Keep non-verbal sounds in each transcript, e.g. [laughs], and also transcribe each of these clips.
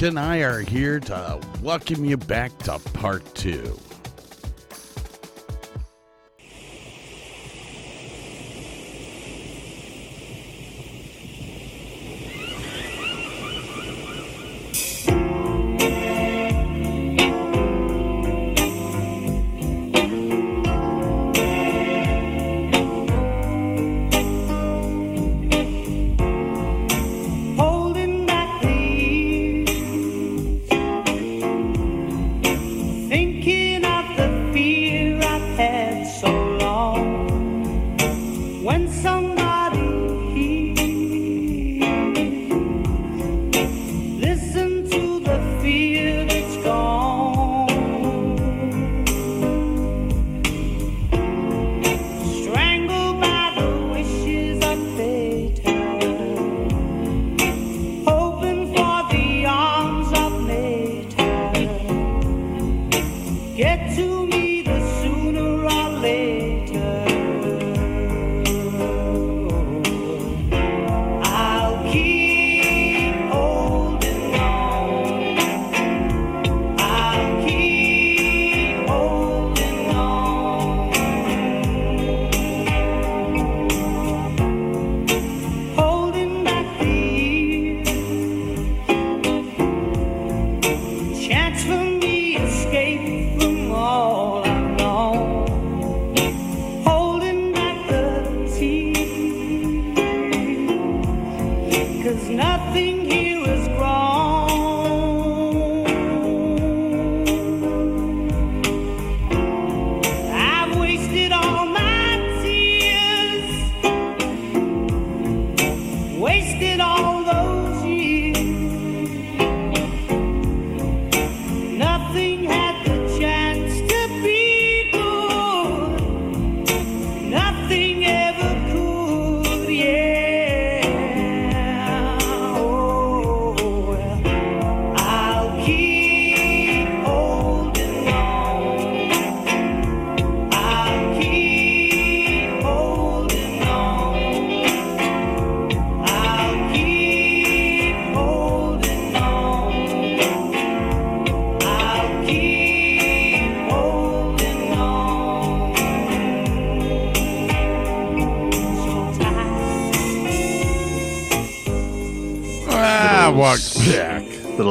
Burke and I are here to welcome you back to part two.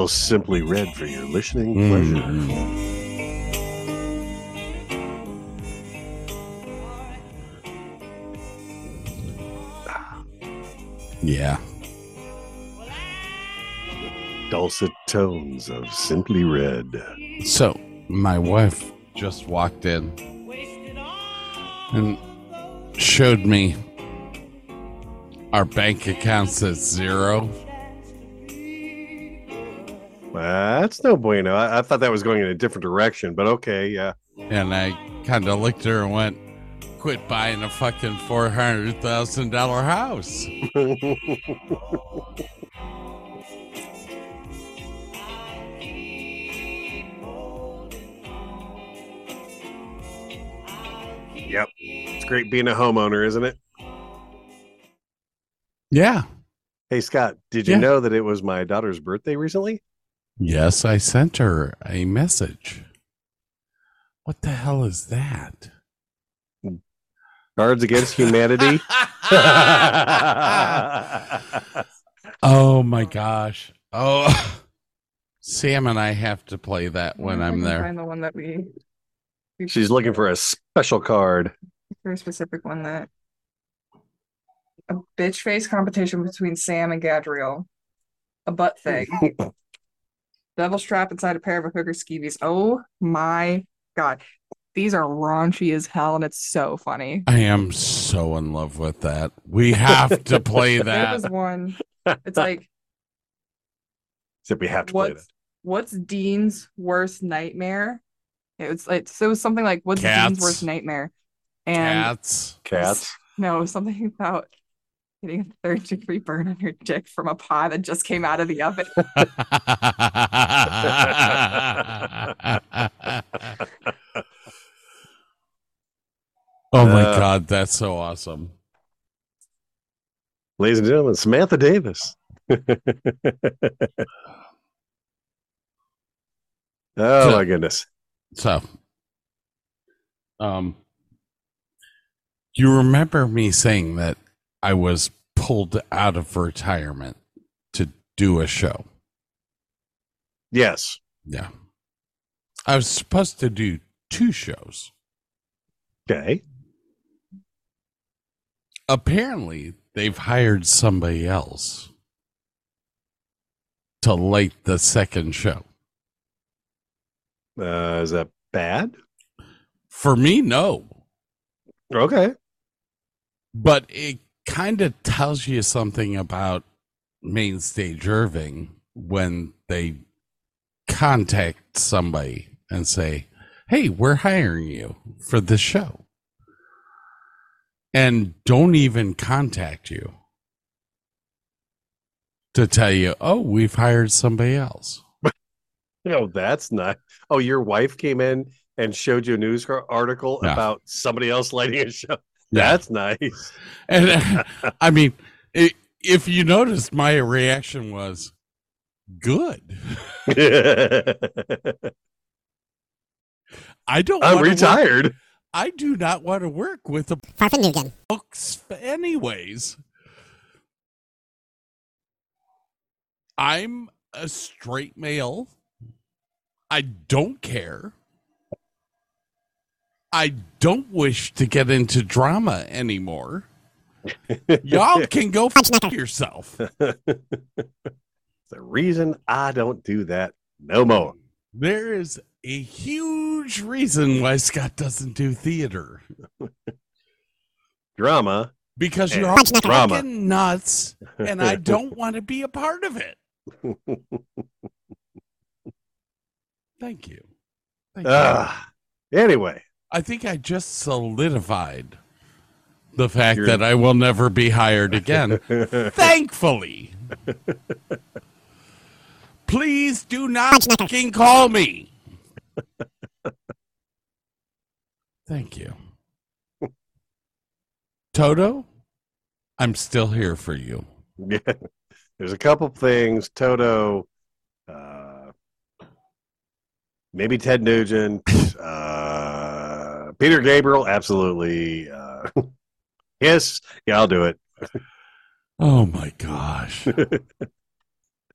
Simply red for your listening mm-hmm. pleasure. Yeah. Dulcet tones of simply red. So, my wife just walked in and showed me our bank accounts at zero. That's no bueno. I, I thought that was going in a different direction, but okay, yeah. And I kind of looked at her and went, quit buying a fucking $400,000 house. Yep. It's great being a homeowner, isn't it? Yeah. Hey, Scott, did you Yeah. know that it was my daughter's birthday recently? Yes, I sent her a message. What the hell is that? Cards Against Humanity. [laughs] oh my gosh. Oh, [laughs] Sam and I have to play that when I I'm there. Find the one that we She's looking for a special card. For a specific one that a bitch face competition between Sam and Gadriel. A butt thing. [laughs] Devil strap inside a pair of a hooker skeevies. Oh my god. These are raunchy as hell and it's so funny. I am so in love with that. We have to play [laughs] There that. was one. It's [laughs] like Except we have to play what's what's Dean's worst nightmare? It was like so it was something like what's Dean's worst nightmare? And Cats. Cats. no, it was something about getting a third degree burn on your dick from a pie that just came out of the oven. [laughs] oh my Uh, god, that's so awesome. Ladies and gentlemen, Samantha Davis. [laughs] oh my goodness. So, um, you remember me saying that I was pulled out of retirement to do a show? Yes. Yeah. I was supposed to do two shows. Okay. Apparently, they've hired somebody else to light the second show. Uh, is that bad? For me, no. Okay. But it kind of tells you something about main stage Irving when they contact somebody and say, Hey, we're hiring you for this show. And don't even contact you to tell you, Oh, we've hired somebody else. [laughs] Oh, that's not. Oh, your wife came in and showed you a news article Yeah. about somebody else lighting a show. Yeah. That's nice. [laughs] And uh, I mean, i if you noticed, my reaction was good. [laughs] I don't. I'm wanna work- retired. I do not want to work with a Farfanugan. books, anyways. I'm a straight male. I don't care. I don't wish to get into drama anymore. Y'all can go f- [laughs] yourself. the reason I don't do that no more. There is a huge reason why Scott doesn't do theater [laughs] Drama. because you're all drama. fucking nuts, [laughs] and I don't want to be a part of it. Thank you. Thank you. Ah. anyway, I think I just solidified the fact You're- that I will never be hired again. [laughs] Thankfully. Please do not fucking call me. Thank you. Toto, I'm still here for you. [laughs] yeah, there's a couple things. Toto, uh, maybe Ted Nugent, [laughs] uh, Peter Gabriel, absolutely. Uh, [laughs] yes, yeah, I'll do it. Oh my gosh. [laughs]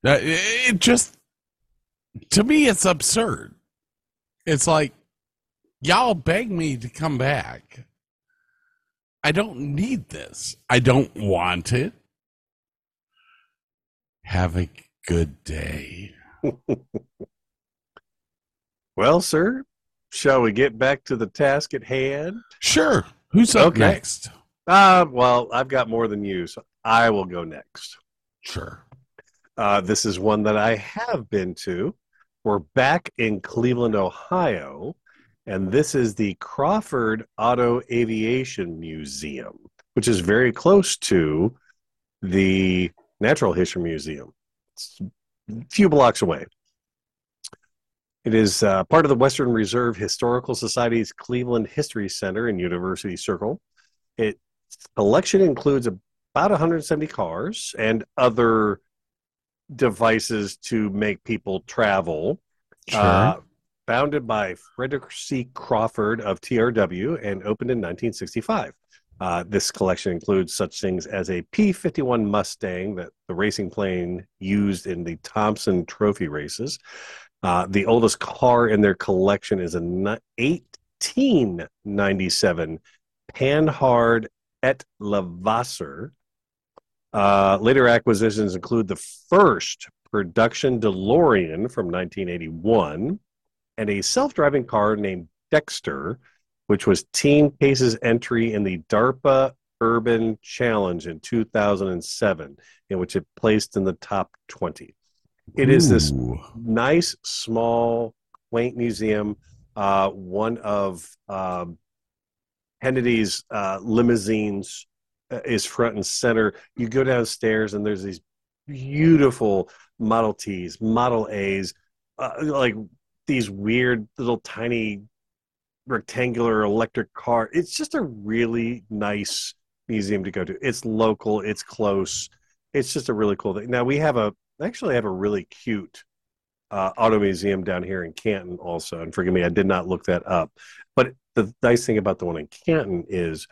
That- it just, to me, it's absurd. It's like, y'all beg me to come back. I don't need this. I don't want it. Have a good day. [laughs] Well, sir, shall we get back to the task at hand? Sure. Who's up Okay. next? Uh, well, I've got more than you, so I will go next. Sure. Uh, this is one that I have been to. We're back in Cleveland, Ohio, and this is the Crawford Auto Aviation Museum, which is very close to the Natural History Museum. It's a few blocks away. It is uh, part of the Western Reserve Historical Society's Cleveland History Center in University Circle. Its collection includes about 170 cars and other devices to make people travel. Sure. Uh, founded by Frederick C. Crawford of TRW and opened in 1965. Uh, this collection includes such things as a P 51 Mustang, that the racing plane used in the Thompson Trophy races. Uh, the oldest car in their collection is a 1897 Panhard et Levasseur. Uh, later acquisitions include the first production DeLorean from 1981 and a self driving car named Dexter, which was Team Case's entry in the DARPA Urban Challenge in 2007, in which it placed in the top 20. It is this nice, small, quaint museum. Uh, one of um, Kennedy's uh, limousines uh, is front and center. You go downstairs, and there's these beautiful Model Ts, Model As, uh, like these weird little tiny rectangular electric car. It's just a really nice museum to go to. It's local, it's close. It's just a really cool thing. Now we have a actually have a really cute uh, auto museum down here in Canton also. And forgive me, I did not look that up. But the nice thing about the one in Canton is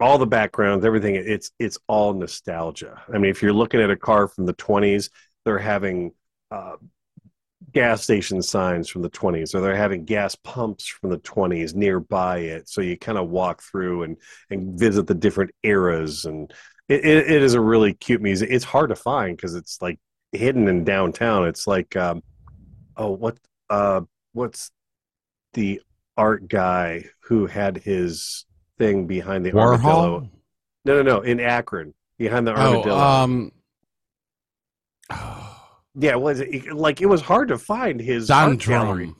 all the backgrounds, everything. It's it's all nostalgia. I mean, if you're looking at a car from the 20s, they're having uh, gas station signs from the 20s, or they're having gas pumps from the 20s nearby it. So you kind of walk through and and visit the different eras, and it, it, it is a really cute museum. It's hard to find because it's like hidden in downtown. It's like, um, oh, what, uh, what's the art guy who had his thing behind the armadillo? Warhol. No, no, no, in Akron, behind the Oh, armadillo. um, [sighs] yeah, was it like it was hard to find his Don art gallery. Drumm.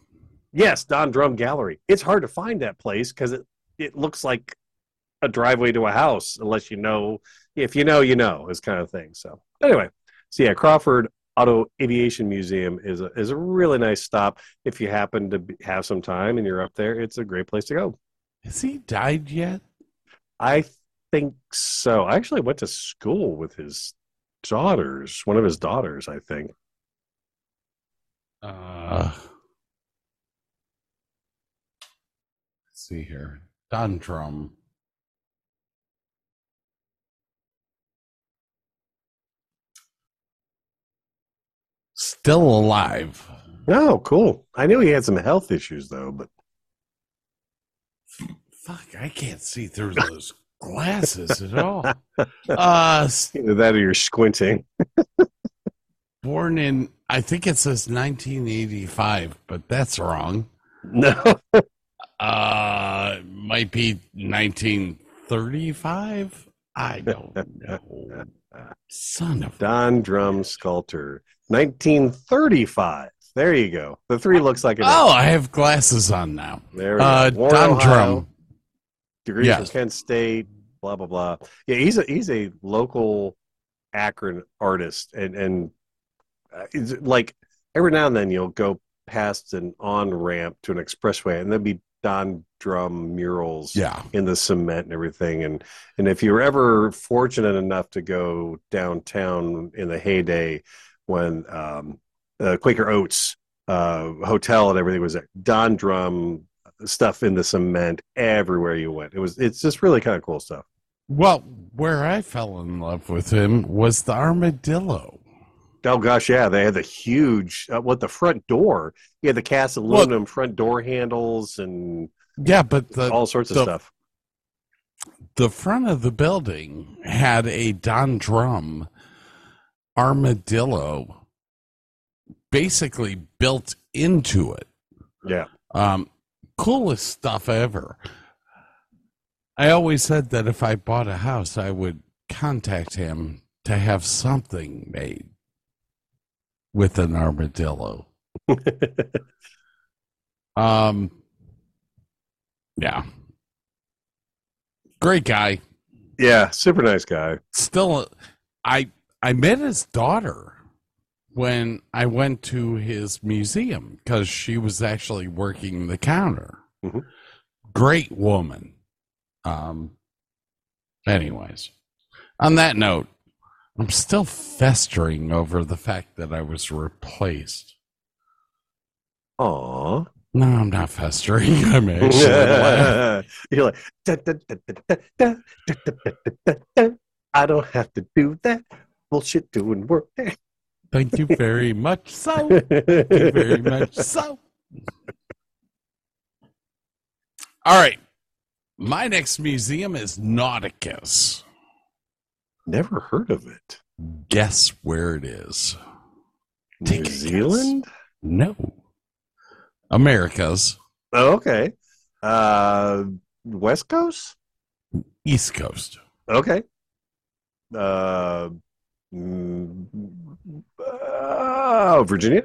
Yes, Don Drumm Gallery. It's hard to find that place because it it looks like a driveway to a house unless you know. If you know, you know, is kind of thing. So anyway, so yeah, Crawford Auto Aviation Museum is a is a really nice stop. If you happen to be, have some time and you're up there, it's a great place to go. Has he died yet? I think so. I actually went to school with his daughters, one of his daughters, I think. Uh, let's see here. Don Still alive. Oh, cool. I knew he had some health issues though, but Fuck, I can't see through those [laughs] glasses at all. [laughs] Uh, either that or you're squinting. [laughs] born in, I think it says 1985, but that's wrong. No. Uh, might be 1935. I don't know. Son of Don Drumm Sculptor, 1935. There you go. The three looks like it. Oh, I have glasses on now. there we Uh, go. Warren, Don Ohio, Drumm. Degrees Yes. from Kent State. Blah blah blah. Yeah, he's a he's a local Akron artist, and and uh, it's like every now and then you'll go past an on ramp to an expressway, and there'll be Don Drumm murals. Yeah. in the cement and everything and and if you're ever fortunate enough to go downtown in the heyday when um uh, quaker oats uh hotel and everything was there don drum stuff in the cement everywhere you went. It was it's just really kind of cool stuff. Well, where I fell in love with him was the armadillo. oh gosh yeah they had the huge uh, what the front door. You had the cast aluminum front door handles and Yeah, but the all sorts of the- stuff. the front of the building had a Don Drumm armadillo basically built into it. yeah Um, coolest stuff ever. I always said that if I bought a house, I would contact him to have something made with an armadillo. [laughs] Um, yeah, great guy. yeah super nice guy Still, I I met his daughter when I went to his museum because she was actually working the counter. Mm-hmm. Great woman. Um, anyways, on that note, I'm still festering over the fact that I was replaced. Aw. No, I'm not festering. I'm actually. You're like, da, da, da, I don't have to do that bullshit doing work. Thank you very [laughs] much. So, thank you very much. So, all right. My next museum is Nauticus. Never heard of it. Guess where it is? New. Zealand? No. America's Oh, okay. Uh, West Coast? East Coast. Okay. Uh, uh, Virginia?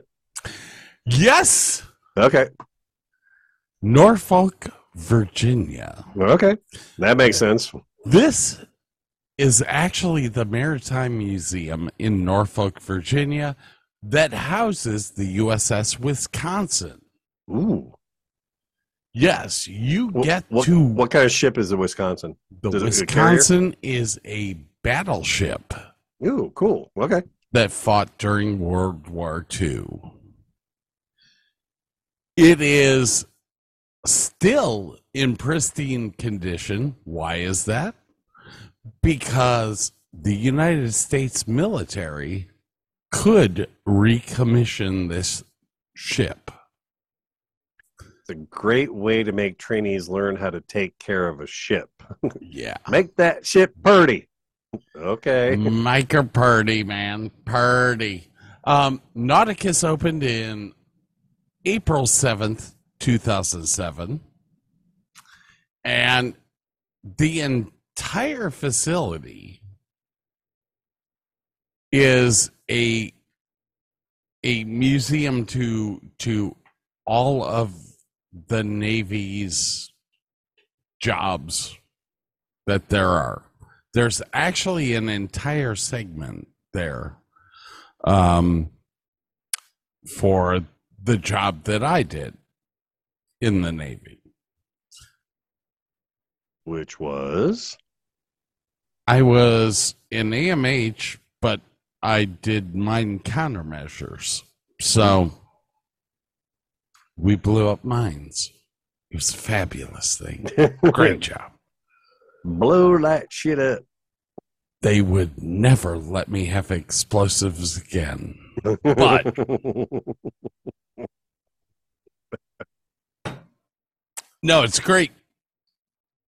Yes. Okay. Norfolk, Virginia. Okay. That makes sense. This is actually the Maritime Museum in Norfolk, Virginia, that houses the USS Wisconsin. Ooh. Yes, you Wh- get what, to what kind of ship is the Wisconsin? the does it- is it a carrier? Wisconsin is a battleship Ooh, cool. Okay. that fought during World War II. It is still in pristine condition. Why is that? Because the United States military could recommission this ship. It's a great way to make trainees learn how to take care of a ship. Yeah. [laughs] Make that ship purdy. Okay. Micah Purdy, man. Purdy. Um, Nauticus opened in April 7th, 2007. And the entire facility is a a museum to to all of the Navy's jobs that there are. There's actually an entire segment there um, for the job that I did in the Navy. Which was I was in AMH, but I did mine countermeasures. So we blew up mines. It was a fabulous thing. [laughs] Great job. Blow that shit up. They would never let me have explosives again. But- [laughs] No, it's great.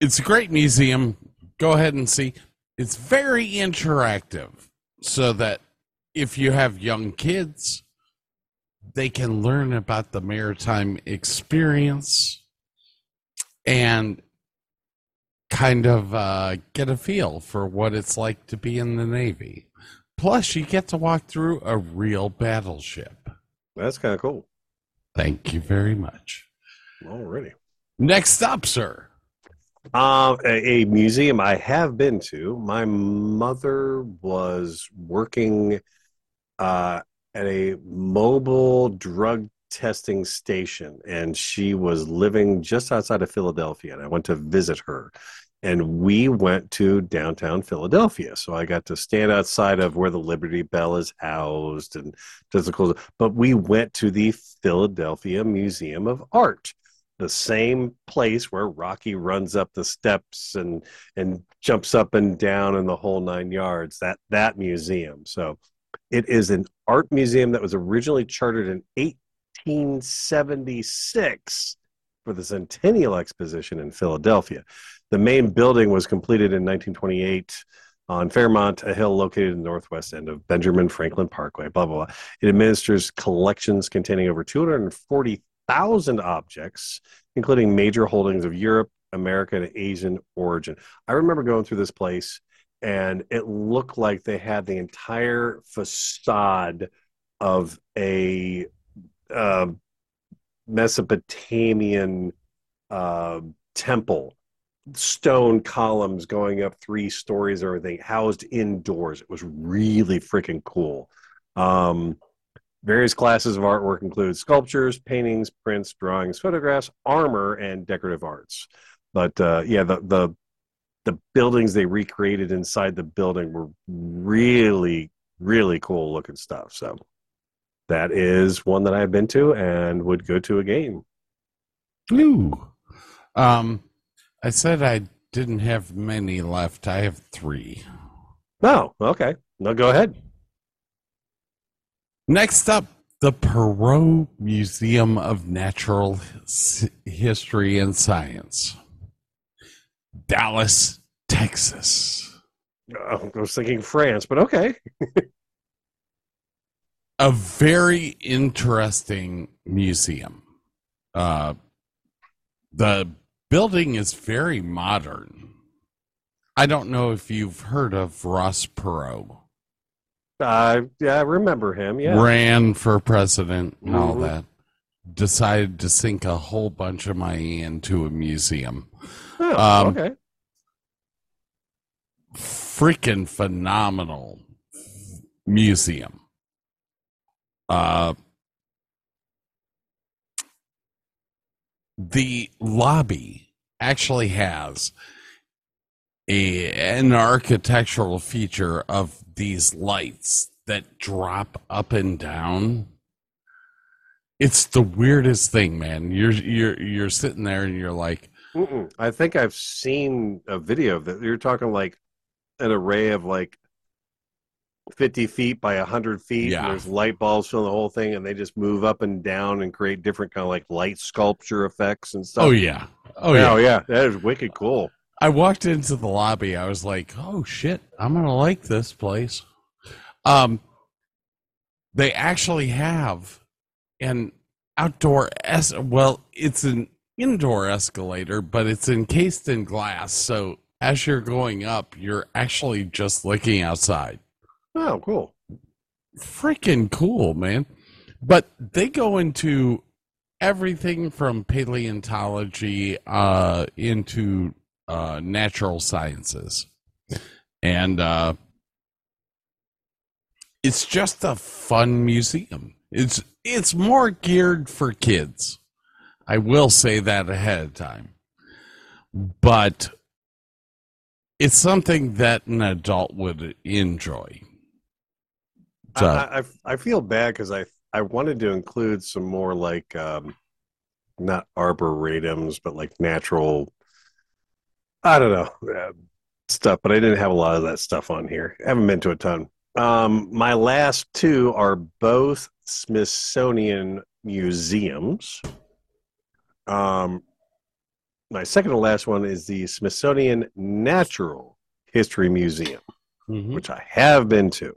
It's a great museum. Go ahead and see. It's very interactive so that if you have young kids, they can learn about the maritime experience and kind of uh, get a feel for what it's like to be in the Navy. Plus, you get to walk through a real battleship. That's kind of cool. Thank you very much. Already. Next up, sir. Um, a, a museum I have been to. My mother was working uh, at a mobile drug testing station, and she was living just outside of Philadelphia. And I went to visit her, and we went to downtown Philadelphia. So I got to stand outside of where the Liberty Bell is housed, and cool. But we went to the Philadelphia Museum of Art the same place where Rocky runs up the steps and and jumps up and down in the whole nine yards. That that museum. So it is an art museum that was originally chartered in 1876 for the Centennial Exposition in Philadelphia. The main building was completed in 1928 on Fairmount, a hill located in the northwest end of Benjamin Franklin Parkway. Blah blah blah. It administers collections containing over 240,000 objects, including major holdings of Europe, America, and Asian origin. I remember going through this place, and it looked like they had the entire facade of a uh, Mesopotamian uh, temple stone columns going up three stories or everything housed indoors. It was really freaking cool. Um, various classes of artwork include sculptures paintings prints drawings photographs armor and decorative arts. But uh, yeah the, the the buildings they recreated inside the building were really really cool looking stuff so that is one that i've been to and would go to again Ooh. Um, I said I didn't have many left. I have three. No, okay. No, go ahead. Next up, the Perot Museum of Natural History and Science, Dallas, Texas. Oh, I was thinking France, but okay. [laughs] A very interesting museum. Uh, the building is very modern. I don't know if you've heard of Ross Perot. Uh, yeah, I remember him. Yeah. ran for president and all Mhm. that. Decided to sink a whole bunch of money into a museum. Oh, Um, okay. Freaking phenomenal museum. Uh, the lobby actually has a an architectural feature of these lights that drop up and down. It's the weirdest thing, man. You're you're you're sitting there and you're like, Mm-mm. I think I've seen a video of that. You're talking like an array of like 50 feet by 100 feet. Yeah. There's light bulbs filling the whole thing, and they just move up and down and create different kind of like light sculpture effects and stuff. oh yeah, oh yeah, Oh, yeah. yeah. That is wicked cool. I walked into the lobby. I was like, "Oh shit, I'm gonna like this place." Um, they actually have an outdoor es- well, it's an indoor escalator, but it's encased in glass. So as you're going up, you're actually just looking outside. Oh, cool. Freaking cool, man! But they go into everything from paleontology uh, into uh, natural sciences, and uh, it's just a fun museum. It's it's more geared for kids. I will say that ahead of time, but it's something that an adult would enjoy. I, So, I, I- I feel bad because I, I wanted to include some more like, um, not arboretums, but like natural, I don't know, uh, stuff, but I didn't have a lot of that stuff on here. I haven't been to a ton. Um, my last two are both Smithsonian museums. Um, my second to last one is the Smithsonian Natural History Museum, Mhm. which I have been to.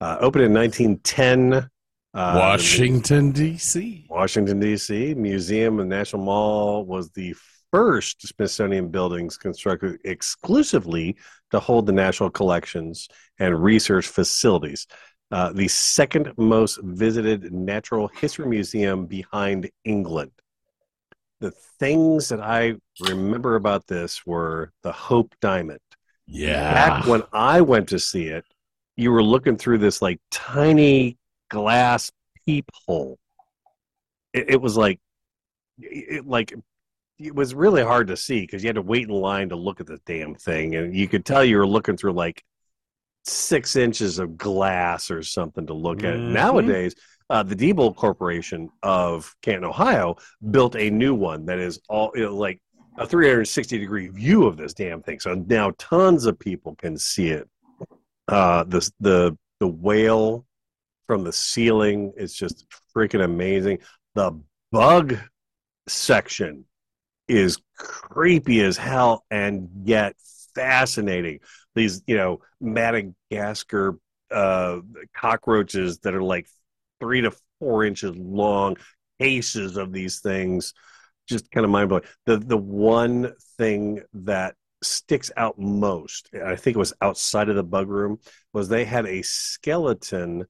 Uh, opened in 1910. Uh, Washington D.C. Washington, D.C. Museum and National Mall was the first Smithsonian buildings constructed exclusively to hold the national collections and research facilities. Uh, the second most visited natural history museum behind England. The things that I remember about this were the Hope Diamond. Yeah. Back when I went to see it, you were looking through this like tiny glass peephole. It, it was like, it, like it was really hard to see because you had to wait in line to look at the damn thing, and you could tell you were looking through like six inches of glass or something to look at. Mhm. Nowadays, uh, the Diebold Corporation of Canton, Ohio, built a new one that is all you know, like a 360 degree view of this damn thing. So now tons of people can see it. Uh, the the the whale from the ceiling is just freaking amazing. The bug section is creepy as hell and yet fascinating. These, you know, Madagascar uh, cockroaches that are like three to four inches long, cases of these things, just kind of mind blowing. The the one thing that sticks out most, I think it was outside of the bug room, was they had a skeleton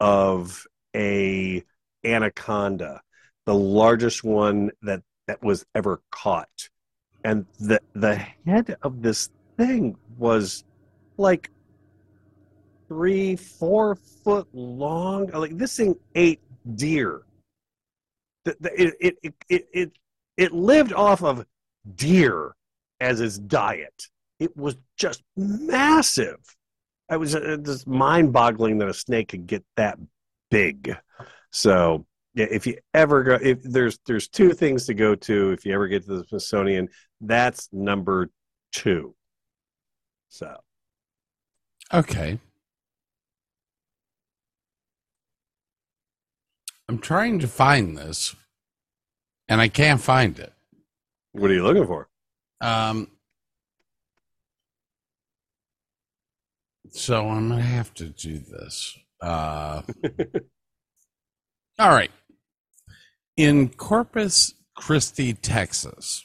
of a anaconda, the largest one that that was ever caught. And the the head of this thing was like three, four foot long. Like this thing ate deer. The- the- It it it it it, it lived off of deer as its diet. It was just massive. I was uh, just mind-boggling that a snake could get that big. So Yeah, if you ever go, if there's there's two things to go to if you ever get to the Smithsonian, that's number two. So Okay. I'm trying to find this, and I can't find it. what are you looking for? Um, so I'm gonna have to do this. Uh, [laughs] all right. In Corpus Christi, Texas,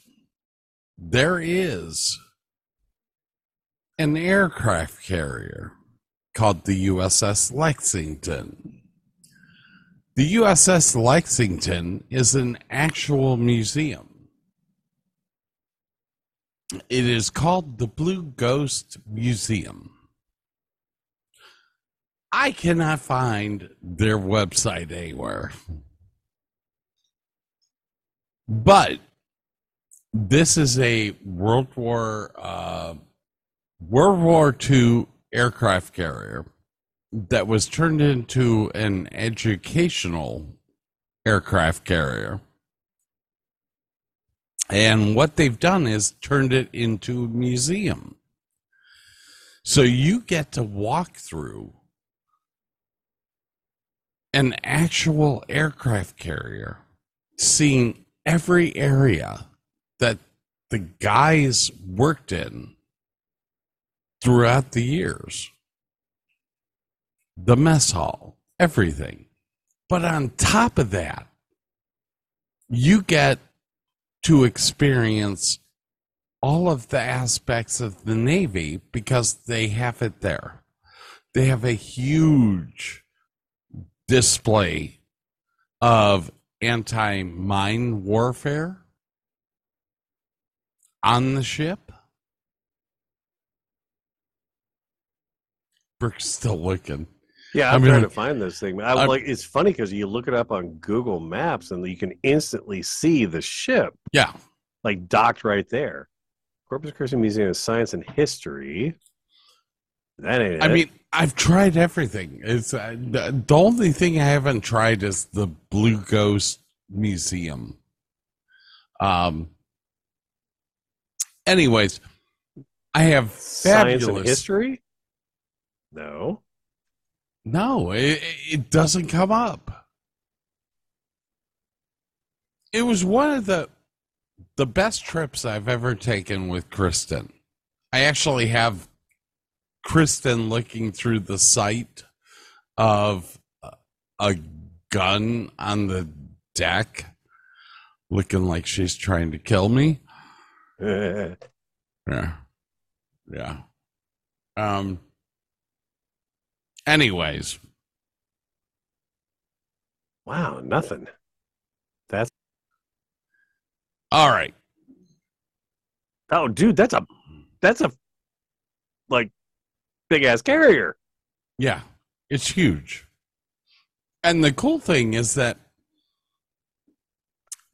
there is an aircraft carrier called the USS Lexington. The USS Lexington is an actual museum. It is called the Blue Ghost Museum. I cannot find their website anywhere. But this is a World War uh, World War II aircraft carrier that was turned into an educational aircraft carrier. And what they've done is turned it into a museum. So you get to walk through an actual aircraft carrier, seeing every area that the guys worked in throughout the years. The mess hall, everything. But on top of that, you get to experience all of the aspects of the Navy because they have it there. They have a huge display of anti mine warfare on the ship. Brick's still looking. Yeah, I'm I mean, trying to find this thing. I, I'm- like it's funny because you look it up on Google Maps and you can instantly see the ship Yeah. like docked right there. Corpus Christi Museum of Science and History. That ain't I it. mean, I've tried everything. It's uh, the, the only thing I haven't tried is the Blue Ghost Museum. Um. Anyways, I have science and history. No, No, it, it doesn't come up. It was one of the the best trips I've ever taken with Kristen. I actually have Kristen looking through the sight of a- gun on the deck, looking like she's trying to kill me. [laughs] Yeah. Yeah. Um anyways, wow, nothing. That's all right. oh, dude, that's a that's a like big ass carrier. Yeah. It's huge. And the cool thing is that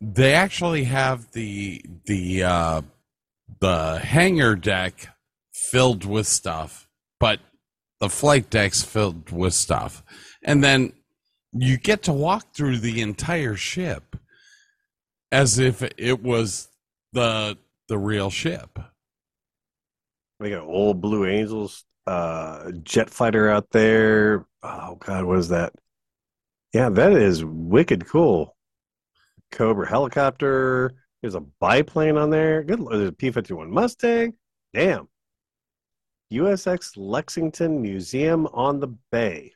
they actually have the the uh the hangar deck filled with stuff, but the flight deck's filled with stuff. And then you get to walk through the entire ship as if it was the the real ship. We got old Blue Angels uh jet fighter out there. Oh god, what is that? Yeah, that is wicked cool. Cobra helicopter. There's a biplane on there. Good. There's a P fifty one Mustang. Damn. USX Lexington Museum on the Bay.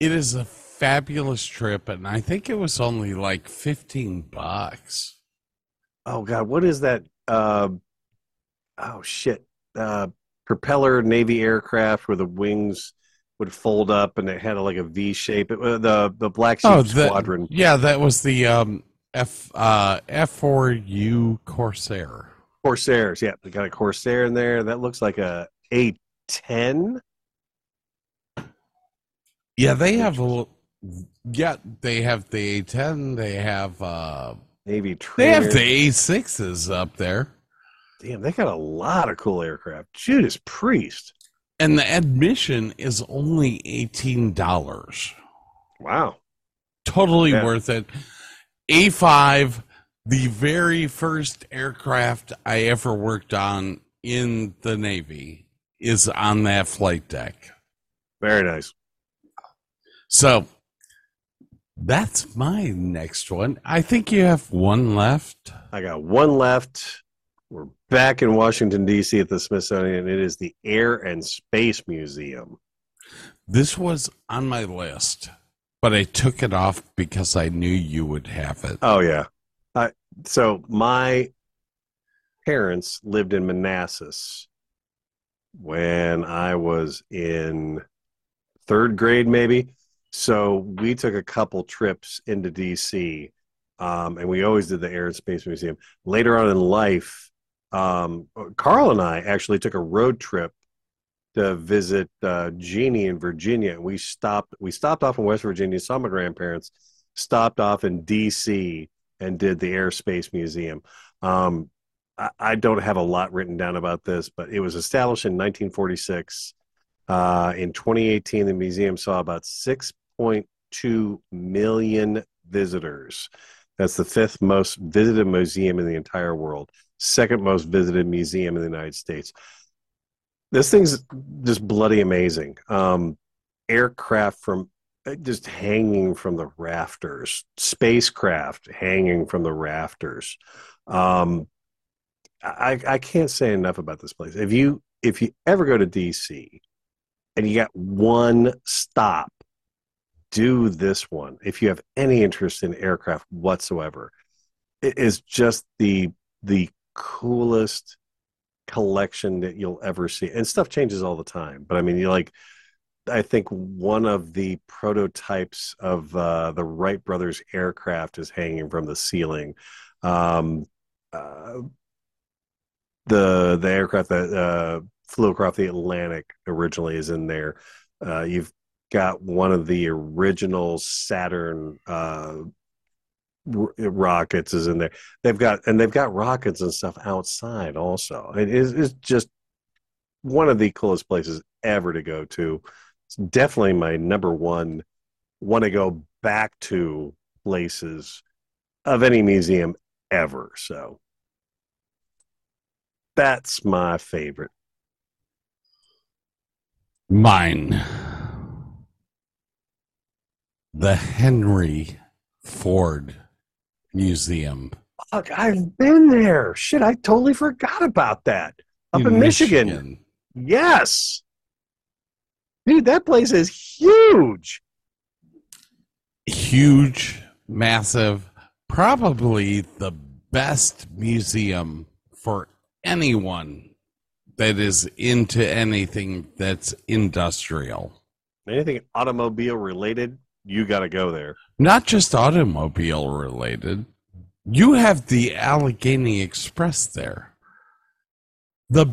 It is a fabulous trip, and I think it was only like fifteen bucks. Oh god, what is that? Uh, oh shit. Uh, propeller Navy aircraft where the wings would fold up and it had like a V shape. It was the the Black Sheep Oh, the- Squadron. Yeah, that was the um, F uh, F four U Corsair. Corsairs, yeah, they got a Corsair in there. That looks like a A ten. Yeah, they have a. Yeah, they have the A ten. They have uh, Navy they have the A sixes up there, Damn, they got a lot of cool aircraft. Judas Priest. and the admission is only eighteen dollars Wow. totally Yeah. worth it. A5, the very first aircraft I ever worked on in the Navy, is on that flight deck. Very nice. So that's my next one. I think you have one left. I got one left. We're back in Washington, D.C. at the Smithsonian. It is the Air and Space Museum. This was on my list, but I took it off because I knew you would have it. Oh, yeah. So my parents lived in Manassas when I was in third grade, maybe. So we took a couple trips into D.C. Um, and we always did the Air and Space Museum. Later on in life, um, Carl and I actually took a road trip to visit uh, Jeannie in Virginia. We stopped. We stopped off in West Virginia. Saw my grandparents. Stopped off in D.C. and did the Air Space Museum. Um, I, I don't have a lot written down about this, but it was established in 1946. Uh, in 2018, the museum saw about 6.2 million visitors. That's the fifth most visited museum in the entire world, second most visited museum in the United States. This thing's just bloody amazing. Um, aircraft from just hanging from the rafters, spacecraft hanging from the rafters. Um, I, I can't say enough about this place. If you if you ever go to DC and you got one stop, do this one. If you have any interest in aircraft whatsoever, it is just the the coolest collection that you'll ever see. And stuff changes all the time. But I mean, you like I think one of the prototypes of uh, the Wright brothers aircraft is hanging from the ceiling. Um, uh, the the aircraft that uh, flew across the Atlantic originally is in there. Uh, you've got one of the original Saturn uh, rockets is in there. They've got and they've got rockets and stuff outside also. It is it's just one of the coolest places ever to go to. It's definitely my number one. Want to go back to places of any museum ever. So that's my favorite. Mine. The Henry Ford Museum. Fuck, I've been there. Shit, I totally forgot about that. Up in, Michigan. Yes. Dude, that place is huge. Huge, massive, probably the best museum for anyone that is into anything that's industrial. Anything automobile related, you got to go there. Not just automobile related. You have the Allegheny Express there. The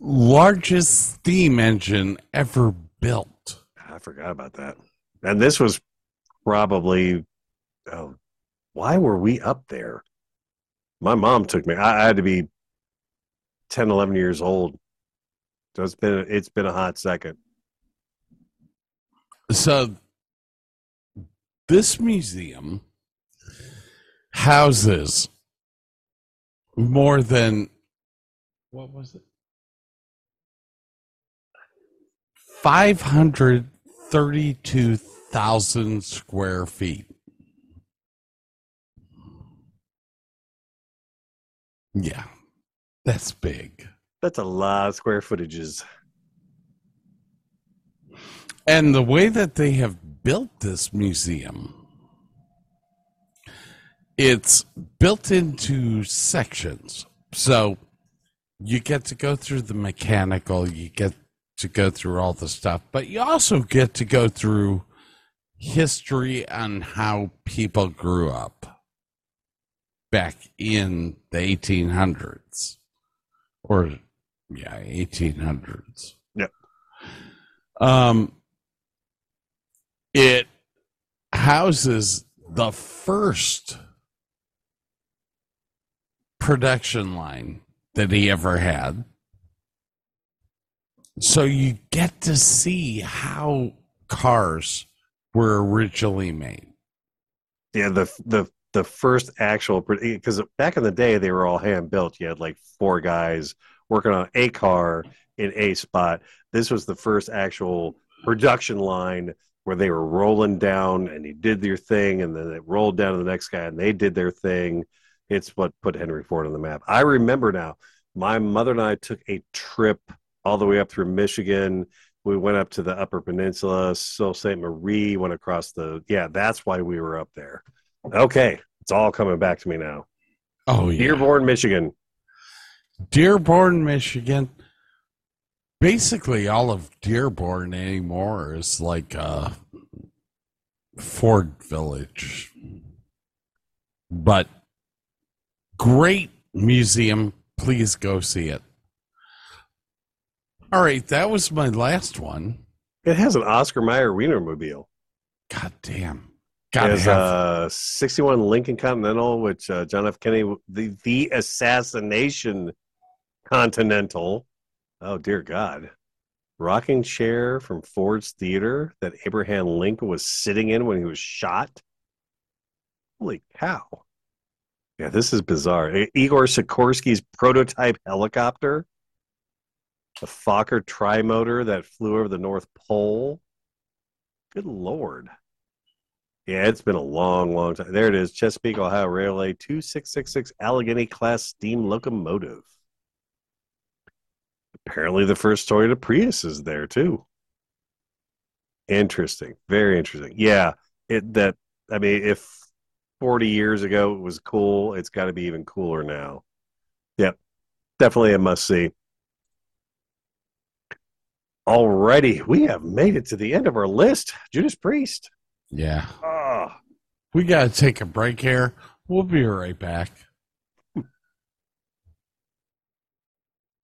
largest steam engine ever built. I forgot about that. And this was probably, oh, why were we up there? My mom took me. I, I had to be 10, 11 years old. So it's been it's been a hot second. So this museum houses more than what was it? 532,000 square feet. Yeah. That's big. That's a lot of square footages. And the way that they have built this museum, it's built into sections. So you get to go through the mechanical, you get to go through all the stuff, but you also get to go through history on how people grew up back in the 1800s or yeah 1800s Yep. um it houses the first production line that he ever had so you get to see how cars were originally made Yeah, the the the first actual because back in the day they were all hand built. You had like four guys working on a car in a spot. This was the first actual production line where they were rolling down and you did your thing and then it rolled down to the next guy and they did their thing. It's what put Henry Ford on the map. I remember now, my mother and I took a trip all the way up through Michigan. We went up to the Upper Peninsula, Sault Ste. Marie, went across the. Yeah, that's why we were up there. Okay, it's all coming back to me now. Oh yeah. Dearborn, Michigan. Dearborn, Michigan. Basically, all of Dearborn anymore is like uh, Ford Village. But great museum. Please go see it. All right, that was my last one. It has an Oscar Mayer Wienermobile. God damn. It has uh, 61 Lincoln Continental, which uh, John F. Kennedy, the, the assassination Continental. Oh, dear God. Rocking chair from Ford's Theater that Abraham Lincoln was sitting in when he was shot. Holy cow. Yeah, this is bizarre. Igor Sikorsky's prototype helicopter, a Fokker trimotor that flew over the North Pole. Good Lord. Yeah, it's been a long, long time. There it is Chesapeake, Ohio Railway 2666 Allegheny class steam locomotive. Apparently, the first Toyota Prius is there too. Interesting. Very interesting. Yeah, it that I mean, if 40 years ago it was cool, it's got to be even cooler now. Yep. Definitely a must see. Alrighty, we have made it to the end of our list. Judas Priest. Yeah. Oh, We got to take a break here. We'll be right back.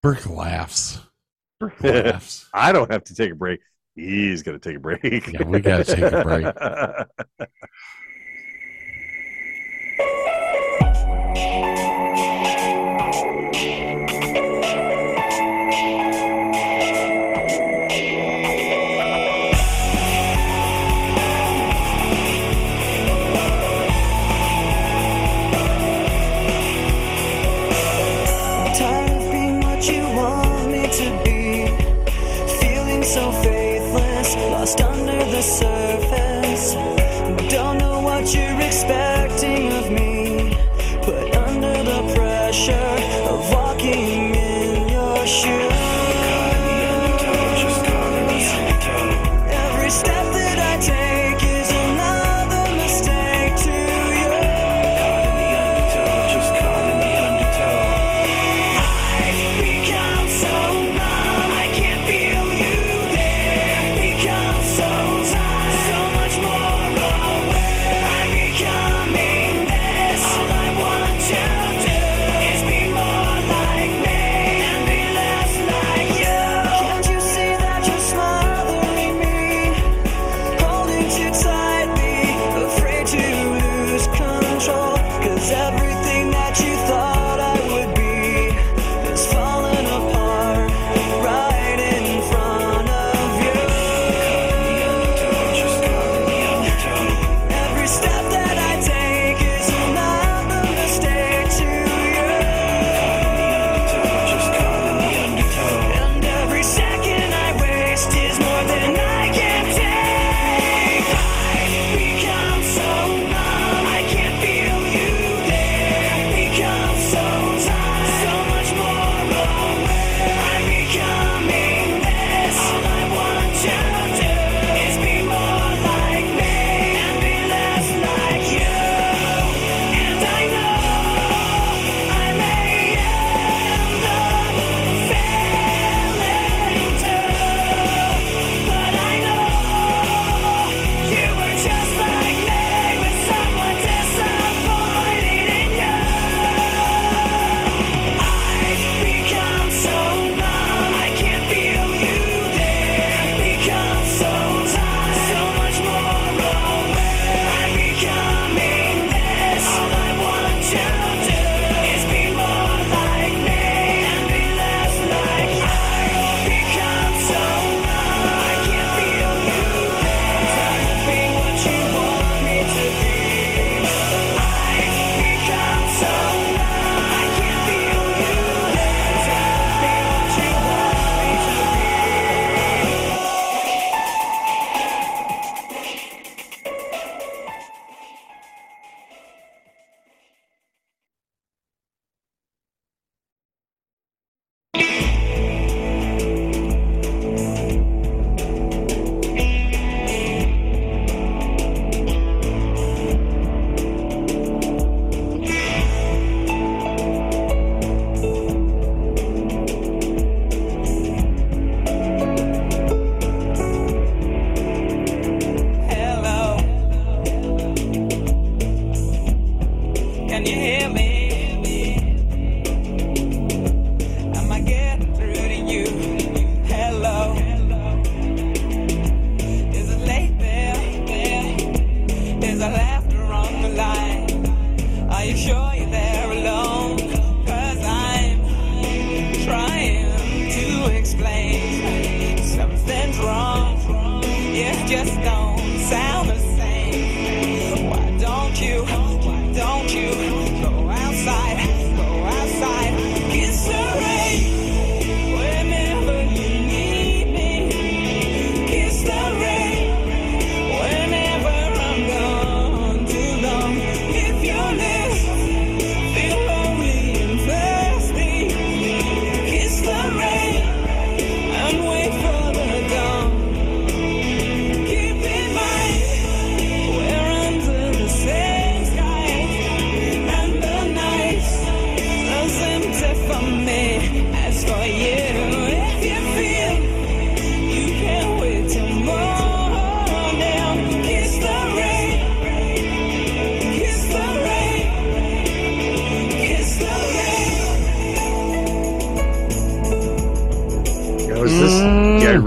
Brick laughs. Brick laughs. I don't have to take a break. He's going to take a break. Yeah, we gotta take a break. [laughs]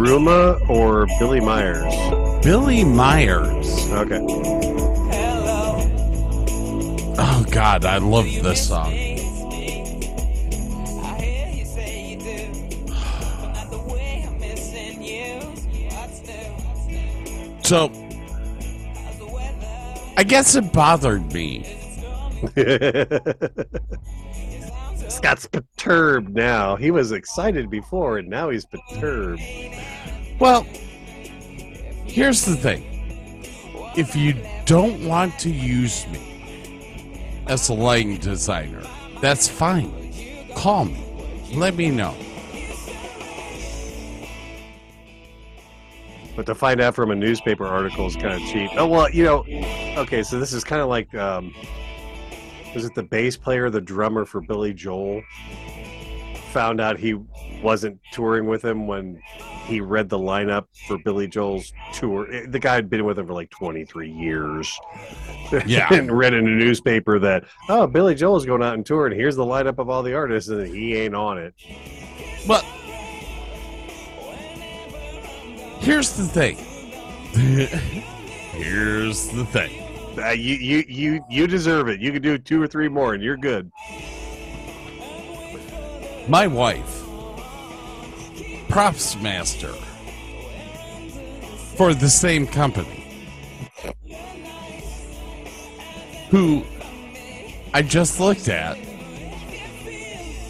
Gairuma or Billie Myers? Billie Myers. Okay. Oh God, I love this song. I hear you say you do, but not the way I'm missing you. What's new? So How's the weather? I guess it bothered me. [laughs] Scott's perturbed now. He was excited before, and now he's perturbed. Well, here's the thing. If you don't want to use me as a lighting designer, that's fine. Call me. Let me know. But to find out from a newspaper article is kind of cheap. Oh well, you know. Okay, so this is kind of like, um, was it the bass player, the drummer for Billy Joel? Found out he wasn't touring with him when he read the lineup for Billy Joel's tour. Eh, The guy had been with him for like 23 years. Yeah. [laughs] and read in a newspaper that oh, Billy Joel's going out and tour, and here's the lineup of all the artists, and he ain't on it. But here's the thing. [laughs] here's the thing. Uh, you, you, you, you deserve it. You can do two or three more, and you're good. My wife, props master for the same company, who I just looked at,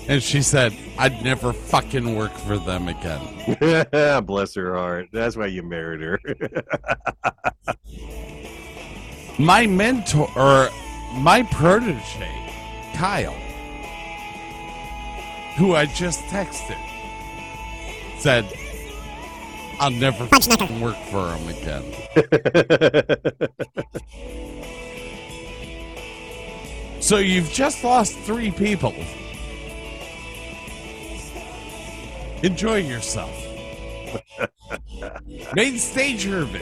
and she said, I'd never fucking work for them again. [laughs] Bless her heart. That's why you married her. My mentor, or my protege, Kyle, who I just texted, said, I'll never work for him again. [laughs] So you've just lost three people. Enjoy yourself. [laughs] Main stage Irving.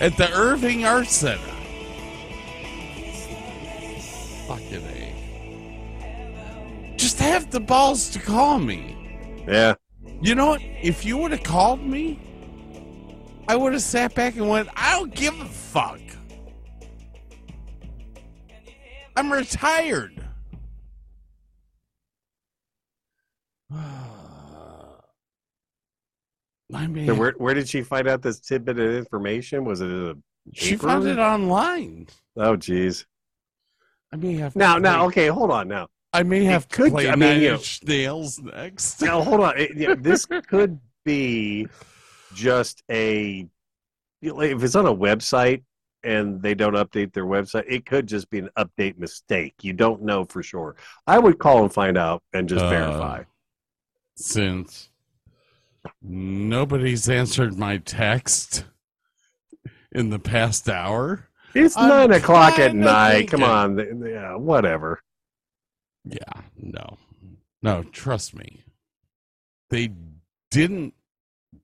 At the Irving Arts Center. Fucking. Just have the balls to call me. yeah. You know what? If you would have called me, I would have sat back and went, I don't give a fuck. I'm retired. [sighs] I mean, So where, where did she find out this tidbit of information? Was it a she found it online. Oh, geez. I to Now, now, okay, hold on now. I may have could- play I mean, Nine you know- Inch Nails next. Now, hold on. It- this [laughs] could be just a. you know, If it's on a website and they don't update their website, it could just be an update mistake. You don't know for sure. I would call and find out and just Uh, verify. Since nobody's answered my text in the past hour. It's I'm nine o'clock at night. Come on. Yeah, whatever. Yeah, no. No, trust me. They didn't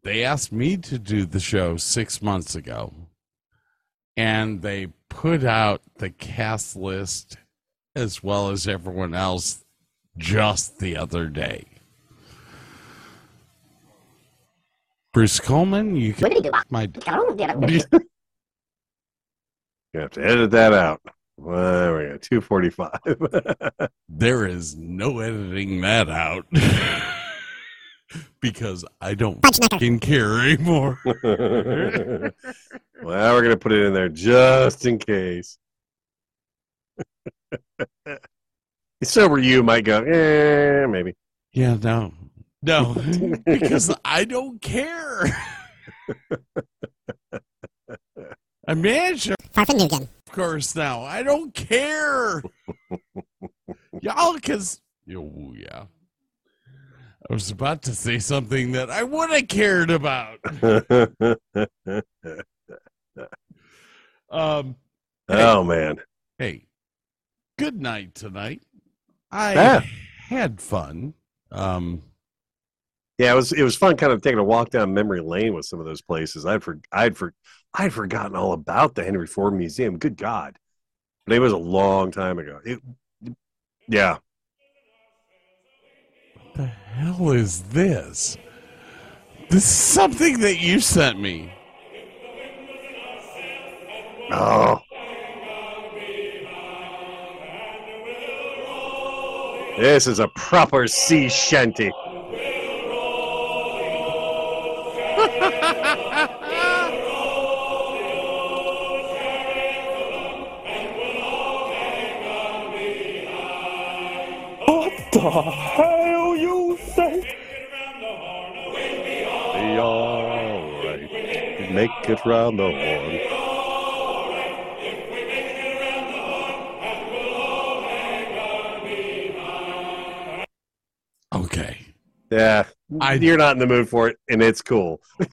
they asked me to do the show 6 months ago. And they put out the cast list as well as everyone else just the other day. Bruce Coleman, you can my [laughs] You have to edit that out. Well, we got 245. [laughs] there is no editing that out [laughs] because I don't fucking care anymore. [laughs] well, we're going to put it in there just in case. so were you might go, yeah, maybe. Yeah, no, no, because I don't care. Imagine, Far from Nugent. of course, now I don't care. [laughs] Y'all, because oh yeah, I was about to say something that I would have cared about. [laughs] Um, oh, man. hey, good night tonight. I Yeah. had fun. Um, Yeah, it was it was fun kind of taking a walk down memory lane with some of those places. I'd for I'd for I'd forgotten all about the Henry Ford Museum. Good God. But it was a long time ago. It, yeah. what the hell is this? This is something that you sent me. Oh. This is a proper sea shanty. Hell you say? Be all right. Make it round the horn. Okay. Yeah, I- you're not in the mood for it, and it's cool. [laughs]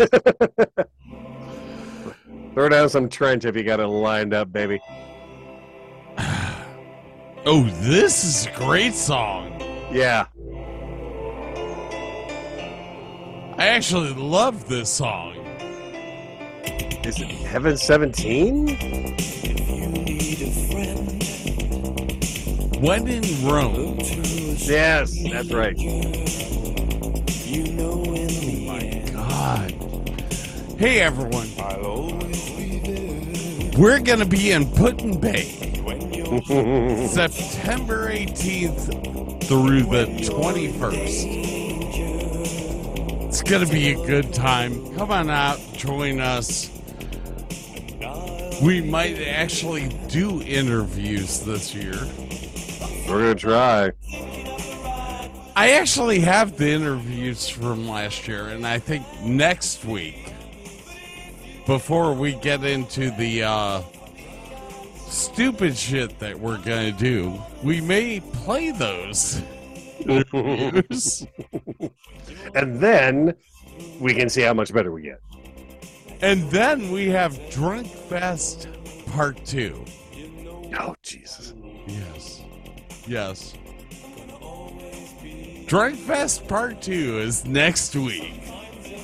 Throw down some trench if you got it lined up, baby. [sighs] Oh, this is a great song. Yeah, I actually love this song. is it Heaven 17? When in Rome. Yes, that's right. My God. Hey, everyone. We're going to be in Put-in-Bay [laughs] September 18th through the 21st. It's going to be a good time. Come on out, join us. We might actually do interviews this year. We're gonna try. I actually have the interviews from last year, and I think next week, before we get into the uh, stupid shit that we're gonna do, we may play those. [laughs] And then we can see how much better we get. and then we have Drunk Fest Part Two. Oh, Jesus. Yes. Yes. Drunk Fest Part 2 is next week.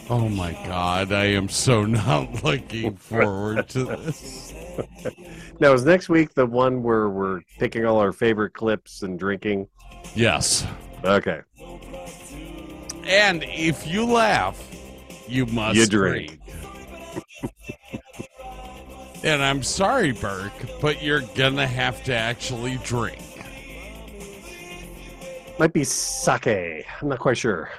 Oh my god, I am so [laughs] not looking forward to this. [laughs] Now, is next week the one where we're picking all our favorite clips and drinking? Yes. Okay. And if you laugh, you must You drink. drink. [laughs] and I'm sorry, Burke, but you're gonna have to actually drink. Might be sake. I'm not quite sure.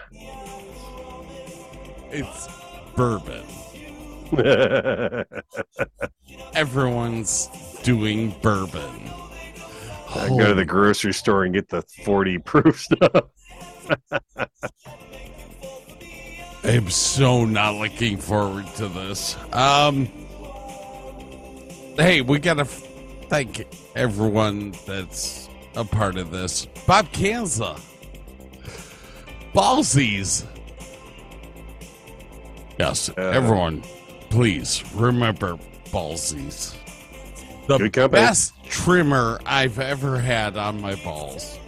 It's bourbon. [laughs] Everyone's doing bourbon. I go to the grocery store and get the 40 proof stuff. [laughs] I'm so not looking forward to this. Um, hey, we gotta f- thank everyone that's a part of this. Bob Kanza, Ballsies. Yes, Uh. everyone, please remember Ballsies. The best trimmer I've ever had on my balls.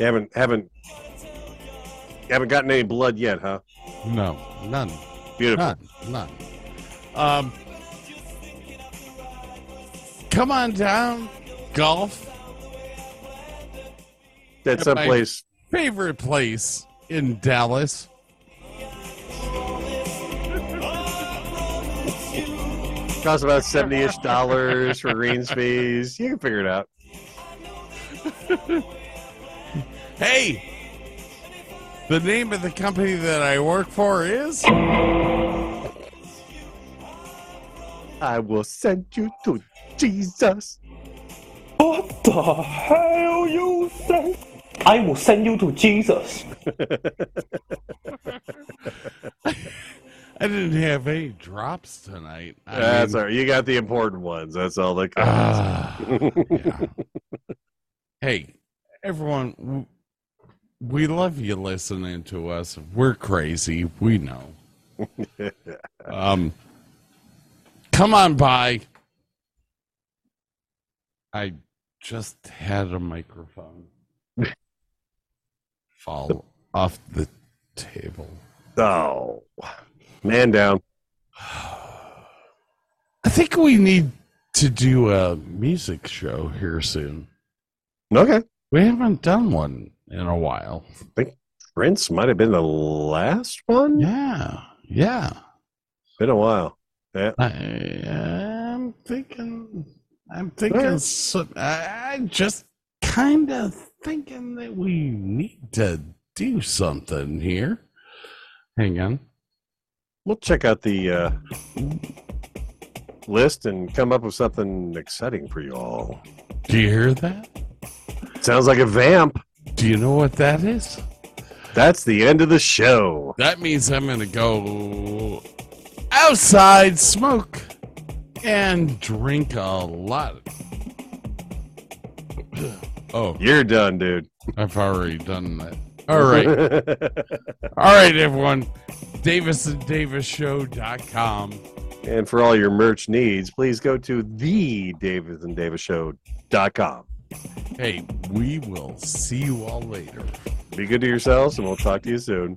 You haven't haven't you haven't gotten any blood yet, huh? No, none. Beautiful. None, none. Um, come on down. Golf, That's I- someplace. favorite place in Dallas. Costs about seventy ish dollars for greens fees. You can figure it out. [laughs] Hey, the name of the company that I work for is. I will send you to Jesus. What the hell you say? I will send you to Jesus. [laughs] I didn't have any drops tonight. I That's mean, all right. You got the important ones. That's all that counts. ah, yeah. Hey, everyone, w- we love you listening to us. We're crazy. We know. [laughs] Um, come on by. I just had a microphone [laughs] fall off the table. oh, man down. I think we need to do a music show here soon. Okay. We haven't done one in a while. I think Prince might have been the last one. Yeah, yeah. Been a while. Yeah. I am thinking. I'm thinking. Alright. So, I I'm just kind of thinking that we need to do something here. Hang on. We'll check out the uh, list and come up with something exciting for you all. Do you hear that? Sounds like a vamp. Do you know what that is? That's the end of the show. That means I'm going to go outside, smoke, and drink a lot. [sighs] Oh, You're done, dude. I've already done that. All right. [laughs] all right, everyone. Davis and DavisShow.com. And for all your merch needs, please go to the Davis and Davis Show.com. Hey, we will see you all later. Be good to yourselves, and we'll talk to you soon.